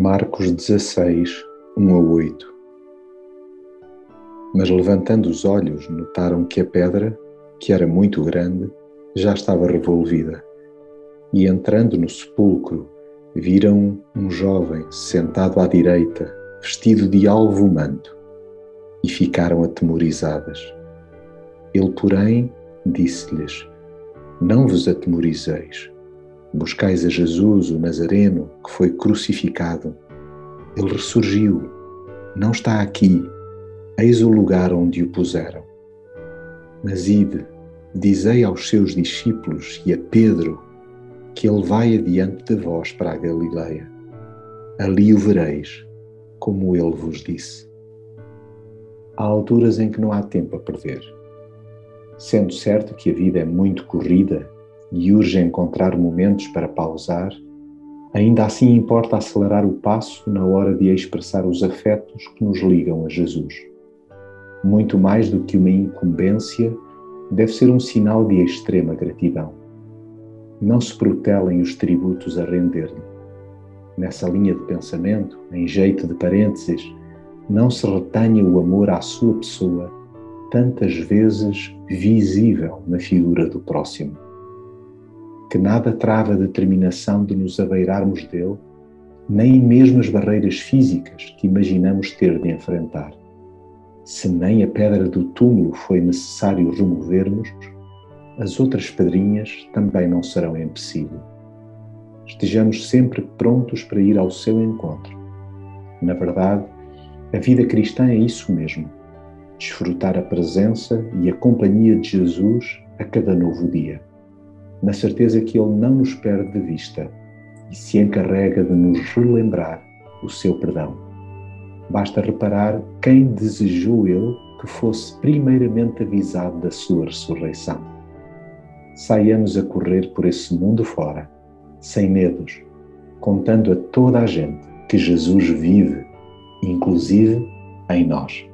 Marcos 16, 1 a 8 Mas levantando os olhos, notaram que a pedra, que era muito grande, já estava revolvida. E entrando no sepulcro, viram um jovem sentado à direita, vestido de alvo manto, e ficaram atemorizadas. Ele, porém, disse-lhes: Não vos atemorizeis Buscais a Jesus, o Nazareno, que foi crucificado. Ele ressurgiu, não está aqui, eis o lugar onde o puseram. Mas ide, dizei aos seus discípulos e a Pedro que ele vai adiante de vós para a Galileia. Ali o vereis, como ele vos disse. Há alturas em que não há tempo a perder. Sendo certo que a vida é muito corrida e urge encontrar momentos para pausar, ainda assim importa acelerar o passo na hora de expressar os afetos que nos ligam a Jesus. Muito mais do que uma incumbência, deve ser um sinal de extrema gratidão. Não se protelem os tributos a render-lhe. Nessa linha de pensamento, em jeito de parênteses, não se retenha o amor à sua pessoa, tantas vezes visível na figura do próximo que nada trava a determinação de nos abeirarmos dele, nem mesmo as barreiras físicas que imaginamos ter de enfrentar. Se nem a pedra do túmulo foi necessário removermos, as outras pedrinhas também não serão empecilho. Estejamos sempre prontos para ir ao seu encontro. Na verdade, a vida cristã é isso mesmo: desfrutar a presença e a companhia de Jesus a cada novo dia na certeza que Ele não nos perde de vista e se encarrega de nos relembrar o seu perdão. Basta reparar quem desejou Ele que fosse primeiramente avisado da sua ressurreição. Saiamos a correr por esse mundo fora, sem medos, contando a toda a gente que Jesus vive, inclusive em nós.